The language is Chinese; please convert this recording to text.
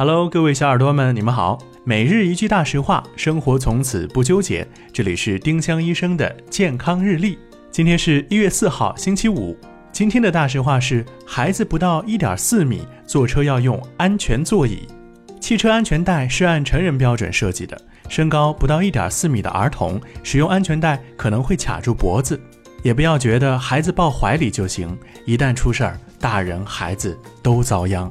Hello，各位小耳朵们，你们好。每日一句大实话，生活从此不纠结。这里是丁香医生的健康日历。今天是一月四号，星期五。今天的大实话是：孩子不到一点四米，坐车要用安全座椅。汽车安全带是按成人标准设计的，身高不到一点四米的儿童使用安全带可能会卡住脖子。也不要觉得孩子抱怀里就行，一旦出事儿，大人孩子都遭殃。